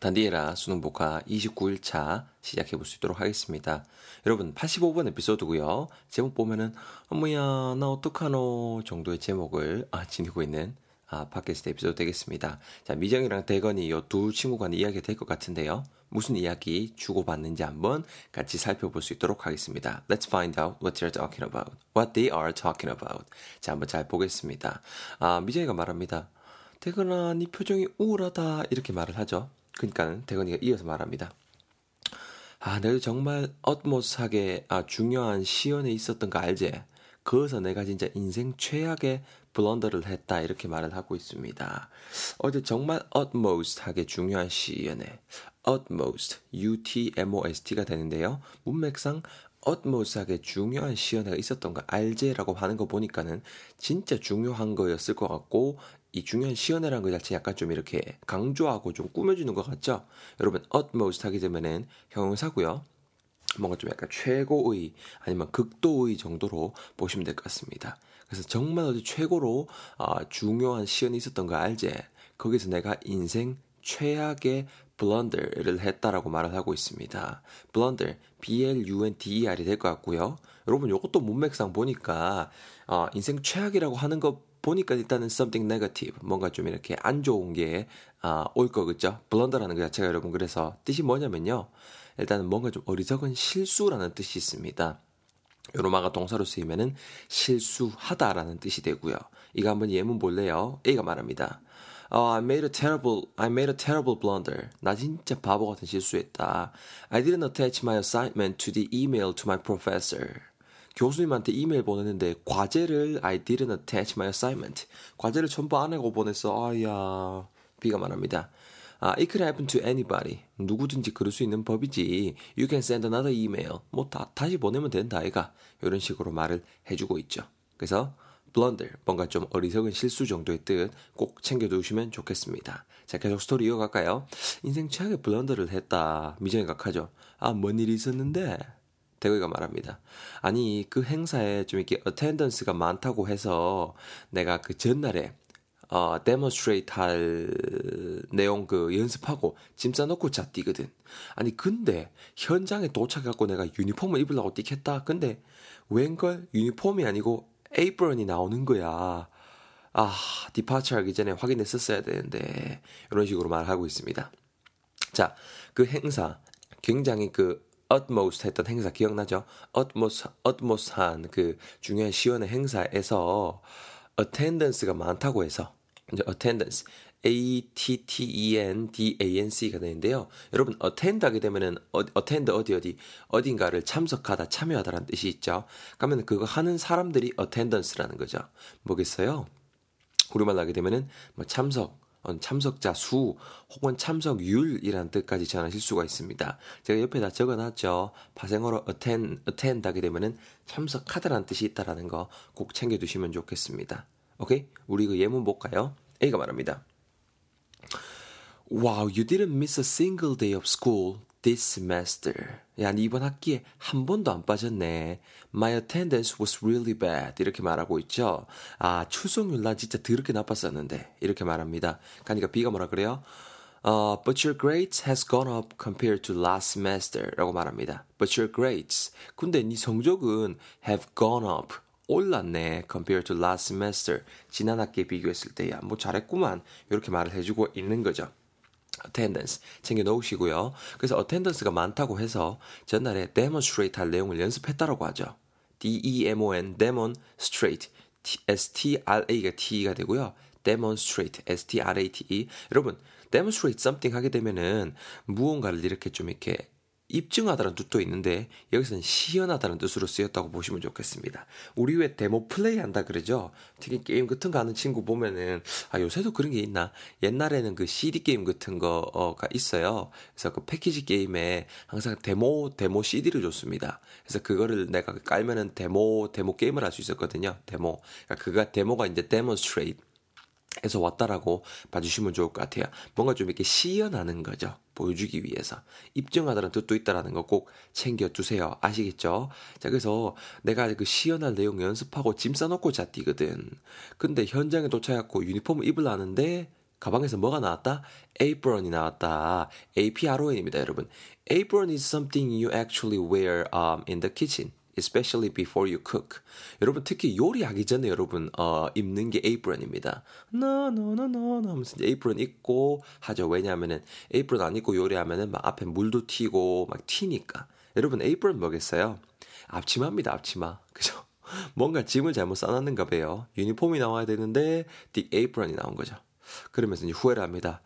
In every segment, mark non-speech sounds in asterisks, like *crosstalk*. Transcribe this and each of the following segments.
단디에라 수능 복화 29일차 시작해 볼 수 있도록 하겠습니다. 여러분 85번 에피소드고요. 제목 보면은 어머야 나 어떡하노 정도의 제목을 아, 지니고 있는 아, 팟캐스트 에피소드 되겠습니다. 자 미정이랑 대건이 요두 친구 간의 이야기가 될 것 같은데요. 무슨 이야기 주고받는지 한번 같이 살펴볼 수 있도록 하겠습니다. Let's find out what they're talking about. What they are talking about. 자 한번 잘 보겠습니다. 아 미정이가 말합니다. 대건아 네 표정이 우울하다 이렇게 말을 하죠. 그러니까 대건이가 이어서 말합니다. 아, 내가 정말 어트모스하게 아, 중요한 시연에 있었던 거 알지? 그래서 내가 진짜 인생 최악의 블런더를 했다 이렇게 말을 하고 있습니다. 어제 정말 utmost하게 중요한 시연에 utmost, U-T-M-O-S-T가 되는데요. 문맥상 utmost하게 중요한 시연회가 있었던 거 알제라고 하는 거 보니까는 진짜 중요한 거였을 것 같고 이 중요한 시연회라는 것 자체 약간 좀 이렇게 강조하고 좀 꾸며주는 것 같죠? 여러분 utmost 하게 되면은 형용사고요. 뭔가 좀 약간 최고의 아니면 극도의 정도로 보시면 될 것 같습니다. 그래서 정말 어디 최고로 어, 중요한 시연이 있었던 거 알지? 거기서 내가 인생 최악의 blunder를 했다라고 말을 하고 있습니다. blunder, B-L-U-N-D-E-R이 될 것 같고요. 여러분 이것도 문맥상 보니까 어, 인생 최악이라고 하는 거 보니까 일단은 something negative, 뭔가 좀 이렇게 안 좋은 게 어, 올거 그죠? blunder라는 것 자체가 여러분 그래서 뜻이 뭐냐면요. 일단은 뭔가 좀 어리석은 실수라는 뜻이 있습니다. 요로마가 동사로 쓰이면은 실수하다라는 뜻이 되고요. 이거 한번 예문 볼래요? A가 말합니다. Oh, I made a terrible, I made a terrible blunder. 나 진짜 바보 같은 실수했다. I didn't attach my assignment to the email to my professor. 교수님한테 이메일 보냈는데 과제를 I didn't attach my assignment. 과제를 전부 안 하고 보냈어. 아야. B가 말합니다. 아, it could happen to anybody. 누구든지 그럴 수 있는 법이지. You can send another email. 뭐 다, 다시 보내면 된다, 아이가. 이런 식으로 말을 해주고 있죠. 그래서 blunder, 뭔가 좀 어리석은 실수 정도의 뜻 꼭 챙겨두시면 좋겠습니다. 자, 계속 스토리 이어갈까요? 인생 최악의 blunder를 했다. 미정이가 하죠. 아, 뭔 일이 있었는데? 대거이가 말합니다. 아니, 그 행사에 좀 이렇게 attendance가 많다고 해서 내가 그 전날에 어, demonstrate 할 내용 그 연습하고 짐 싸놓고 자 뛰거든. 아니, 근데 현장에 도착해갖고 내가 유니폼을 입으려고 뛰겠다? 근데 웬걸 유니폼이 아니고 에이프런이 나오는 거야. 아, 디파처 하기 전에 확인했었어야 되는데 이런 식으로 말하고 있습니다. 자, 그 행사 굉장히 그 utmost 했던 행사 기억나죠? utmost utmost한 그 중요한 시연의 행사에서 attendance가 많다고 해서 이제 attendance A-T-T-E-N-D-A-N-C가 되는데요. 여러분, attend 하게 되면은, attend 어디 어디, 어딘가를 참석하다, 참여하다라는 뜻이 있죠. 그러면 그거 하는 사람들이 attendance라는 거죠. 뭐겠어요? 우리말로 하게 되면은, 뭐 참석, 어, 참석자 수 혹은 참석률이라는 뜻까지 전하실 수가 있습니다. 제가 옆에다 적어놨죠. 파생어로 attend, attend 하게 되면은 참석하다라는 뜻이 있다라는 거 꼭 챙겨두시면 좋겠습니다. 오케이? 우리 그 예문 볼까요? A가 말합니다. Wow, you didn't miss a single day of school this semester. 야, 니 이번 학기에 한 번도 안 빠졌네. My attendance was really bad. 이렇게 말하고 있죠. 아, 출석률 난 진짜 더럽게 나빴었는데. 이렇게 말합니다. 그러니까 B가 뭐라 그래요? Uh, but your grades has gone up compared to last semester. 라고 말합니다. But your grades. 근데 네 성적은 have gone up. 올랐네. compared to last semester. 지난 학기에 비교했을 때야. 뭐 잘했구만. 이렇게 말을 해주고 있는 거죠. Attendance 챙겨 놓으시고요. 그래서 attendance가 많다고 해서 전날에 demonstrate 할 내용을 연습했다라고 하죠. D-E-M-O-N, demonstrate, S-T-R-A가 T가 되고요. demonstrate, S-T-R-A-T-E. 여러분, demonstrate something 하게 되면은 무언가를 이렇게 좀 이렇게 입증하다는 뜻도 있는데 여기서는 시연하다는 뜻으로 쓰였다고 보시면 좋겠습니다. 우리 왜 데모 플레이 한다 그러죠? 특히 게임 같은 거 하는 친구 보면은 아 요새도 그런 게 있나? 옛날에는 그 CD 게임 같은 거가 있어요. 그래서 그 패키지 게임에 항상 데모 데모 CD를 줬습니다. 그래서 그거를 내가 깔면은 데모 데모 게임을 할 수 있었거든요. 데모. 그러니까 그가 데모가 이제 demonstrate 에서 왔다라고 봐주시면 좋을 것 같아요. 뭔가 좀 이렇게 시연하는 거죠. 보여주기 위해서. 입증하다는 뜻도 있다라는 거 꼭 챙겨두세요. 아시겠죠? 자, 그래서 내가 그 시연할 내용 연습하고 짐 싸놓고 자 뛰거든. 근데 현장에 도착해갖고 유니폼을 입으려는데 가방에서 뭐가 나왔다? apron이 나왔다. apron입니다, 여러분. apron is something you actually wear um, in the kitchen. Especially before you cook. 여러분 특히 요리하기 전에 여러분 어, 입는 게 apron입니다. 나나나나 하면서 이제 apron 입고 하죠. 왜냐하면은 apron 안 입고 요리하면은 막 앞에 물도 튀고 막 튀니까. 여러분 apron 뭐겠어요? 앞치마입니다. 앞치마. 그죠? *laughs* 뭔가 짐을 잘못 싸놨는가 봐요. 유니폼이 나와야 되는데 the apron이 나온 거죠. 그러면서 이제 후회를 합니다.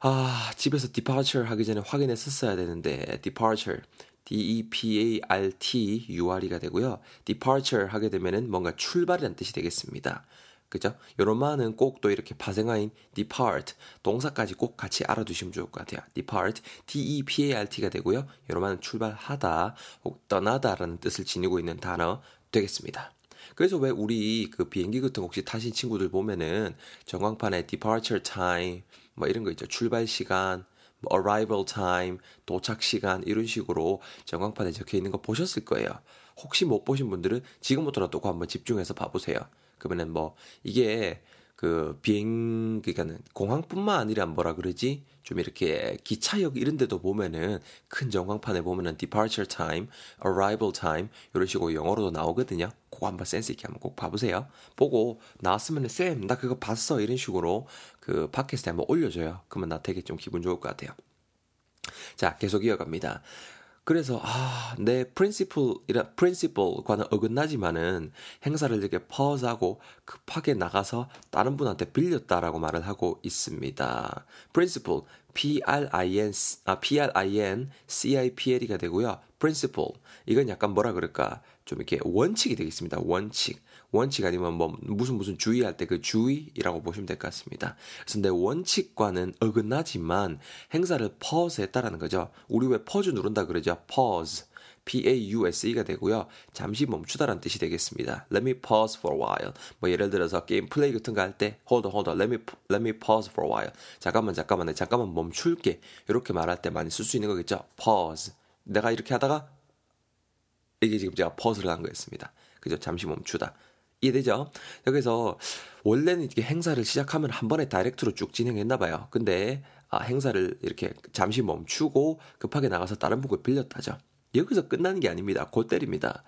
아, 집에서 departure 하기 전에 확인했었어야 되는데 departure D-E-P-A-R-T-U-R이가 되고요. departure 하게 되면은 뭔가 출발이라는 뜻이 되겠습니다. 그죠? 요런 말은 꼭 또 이렇게 파생어인 depart, 동사까지 꼭 같이 알아두시면 좋을 것 같아요. depart, D-E-P-A-R-T가 되고요. 요런 말은 출발하다, 혹 떠나다라는 뜻을 지니고 있는 단어 되겠습니다. 그래서 왜 우리 그 비행기 같은 거 혹시 타신 친구들 보면은 전광판에 departure time 뭐 이런 거 있죠. 출발 시간, 뭐 arrival time, 도착 시간 이런 식으로 전광판에 적혀 있는 거 보셨을 거예요. 혹시 못 보신 분들은 지금부터라도 꼭 한번 집중해서 봐보세요. 그러면은 뭐 이게 그 비행 그러니까는 공항뿐만 아니라 뭐라 그러지 좀 이렇게 기차역 이런 데도 보면은 큰 전광판에 보면은 departure time, arrival time 이런 식으로 영어로도 나오거든요. 그거 한번 센스 있게 한번 꼭 봐보세요. 보고 나왔으면은 쌤나 그거 봤어 이런 식으로 그 팟캐스트에 한번 올려줘요. 그러면 나 되게 좀 기분 좋을 것 같아요. 자 계속 이어갑니다. 그래서 아, 내 principle이라 principle과는 어긋나지만은 행사를 이렇게 퍼즈하고 급하게 나가서 다른 분한테 빌렸다라고 말을 하고 있습니다. principle P R I N 아 P R I N C I P L이가 되고요. principle 이건 약간 뭐라 그럴까? 좀 이렇게 원칙이 되겠습니다. 원칙. 원칙 아니면 뭐 무슨 무슨 주의할 때 그 주의라고 보시면 될 것 같습니다. 그래서 내 원칙과는 어긋나지만 행사를 pause 했다라는 거죠. 우리 왜 pause 누른다 그러죠? pause. P-A-U-S-E가 되고요. 잠시 멈추다라는 뜻이 되겠습니다. Let me pause for a while. 뭐 예를 들어서 게임 플레이 같은 거 할 때 hold on, hold on. Let me, let me pause for a while. 잠깐만, 잠깐만, 내 잠깐만 멈출게. 이렇게 말할 때 많이 쓸 수 있는 거겠죠. pause. 내가 이렇게 하다가 이게 지금 제가 pause를 한 거였습니다. 그죠? 잠시 멈추다. 이해되죠? 여기서 원래는 이렇게 행사를 시작하면 한 번에 다이렉트로 쭉 진행했나 봐요. 근데 아, 행사를 이렇게 잠시 멈추고 급하게 나가서 다른 분을 빌렸다죠. 여기서 끝나는 게 아닙니다. 곧 때립니다.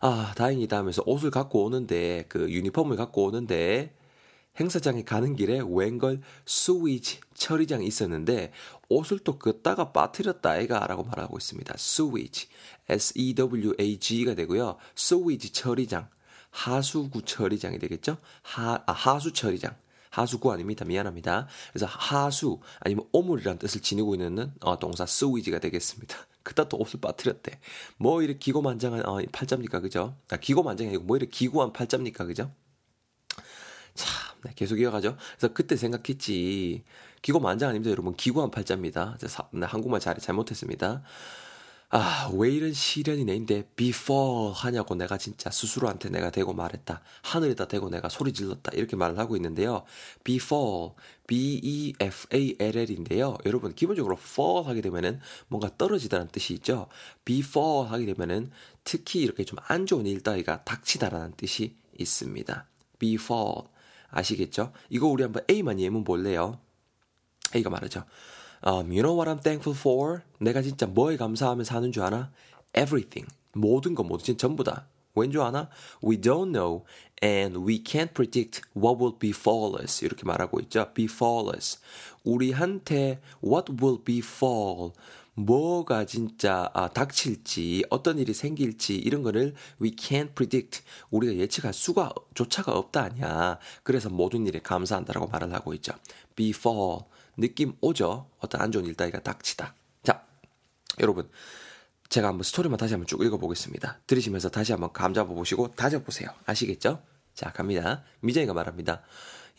아, 다행이다 하면서 옷을 갖고 오는데, 그 유니폼을 갖고 오는데, 행사장에 가는 길에 웬걸 스위치 처리장이 있었는데, 옷을 또 긋다가 빠뜨렸다, 아이가. 라고 말하고 있습니다. 스위치. S-E-W-A-G가 되고요. 스위치 처리장. 하수구 처리장이 되겠죠? 하, 아, 하수 처리장. 하수구 아닙니다. 미안합니다. 그래서 하수 아니면 오물이라는 뜻을 지니고 있는 어, 동사 스위지가 되겠습니다. *laughs* 그다 또 옷을 빠뜨렸대. 뭐 이렇게 기고만장한 어, 팔자입니까, 그죠? 아, 기고만장이 아니고 뭐 이렇게 기구한 팔자입니까, 그죠? 참, 네, 계속 이어가죠. 그래서 그때 생각했지. 기고만장 아닙니다, 여러분. 기구한 팔자입니다. 사, 네, 한국말 잘 잘못했습니다. 아, 왜 이런 시련이 내인데 before 하냐고 내가 진짜 스스로한테 내가 대고 말했다. 하늘에다 대고 내가 소리 질렀다. 이렇게 말을 하고 있는데요. before, b-e-f-a-l-l인데요. 여러분, 기본적으로 fall 하게 되면은 뭔가 떨어지다는 뜻이 있죠. before 하게 되면은 특히 이렇게 좀 안 좋은 일 따위가 닥치다라는 뜻이 있습니다. before. 아시겠죠? 이거 우리 한번 A만 예문 볼래요? A가 말하죠. Um, you know what I'm thankful for? 내가 진짜 뭐에 감사하며 사는 줄 아나? Everything. 모든 거 모든 진 전부 다. 왠줄 아나? We don't know and we can't predict what will befall us. 이렇게 말하고 있죠. befall us. 우리한테 what will befall 뭐가 진짜 아, 닥칠지 어떤 일이 생길지 이런 거를 we can't predict 우리가 예측할 수가 조차가 없다 아니야. 그래서 모든 일에 감사한다라고 말을 하고 있죠. befall 느낌 오죠? 어떤 안 좋은 일 따위가 닥치다. 자, 여러분. 제가 한번 스토리만 다시 한번 쭉 읽어보겠습니다. 들으시면서 다시 한번 감 잡아보시고 다져보세요. 아시겠죠? 자, 갑니다. 미정이가 말합니다.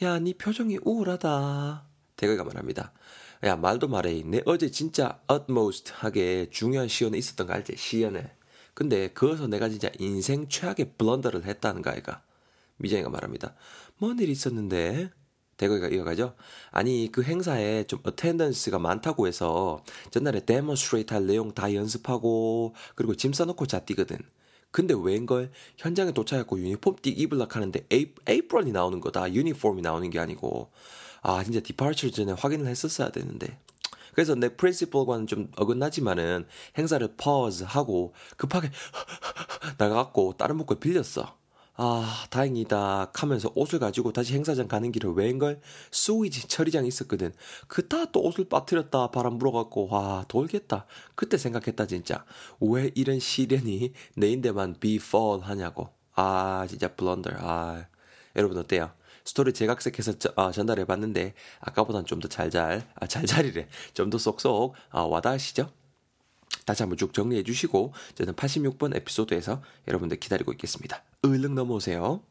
야, 네 표정이 우울하다. 대거가 말합니다. 야, 말도 말해. 내 어제 진짜 utmost 하게 중요한 시연에 있었던 거 알지? 시연에. 근데 그어서 내가 진짜 인생 최악의 블런더를 했다는 거 아이가. 미정이가 말합니다. 뭔일 있었는데? 대거가 이어가죠. 아니 그 행사에 좀 attendance가 많다고 해서 전날에 demonstrate 할 내용 다 연습하고 그리고 짐 싸놓고 자 뛰거든. 근데 웬걸 현장에 도착했고 유니폼 띠 입을락 하는데 에이, 에이프런이 나오는 거다. 유니폼이 나오는 게 아니고 아 진짜 departure 전에 확인을 했었어야 되는데 그래서 내 principle과는 좀 어긋나지만은 행사를 pause 하고 급하게 *laughs* 나가갖고 다른 목걸 빌렸어. 아, 다행이다. 하면서 옷을 가지고 다시 행사장 가는 길을 웬걸 sewage 처리장이 있었거든. 그따 또 옷을 빠뜨렸다 바람 불어갖고 와 돌겠다. 그때 생각했다 진짜. 왜 이런 시련이 내 인데만 befall 하냐고. 아 진짜 blunder. 아 여러분 어때요? 스토리 재각색해서 저, 아, 전달해 봤는데 아까보단 좀 더 잘잘 아, 잘잘이래 좀 더 쏙쏙 아, 와닿으시죠? 다시 한번 쭉 정리해 주시고 저는 86번 에피소드에서 여러분들 기다리고 있겠습니다. 얼른 넘어오세요.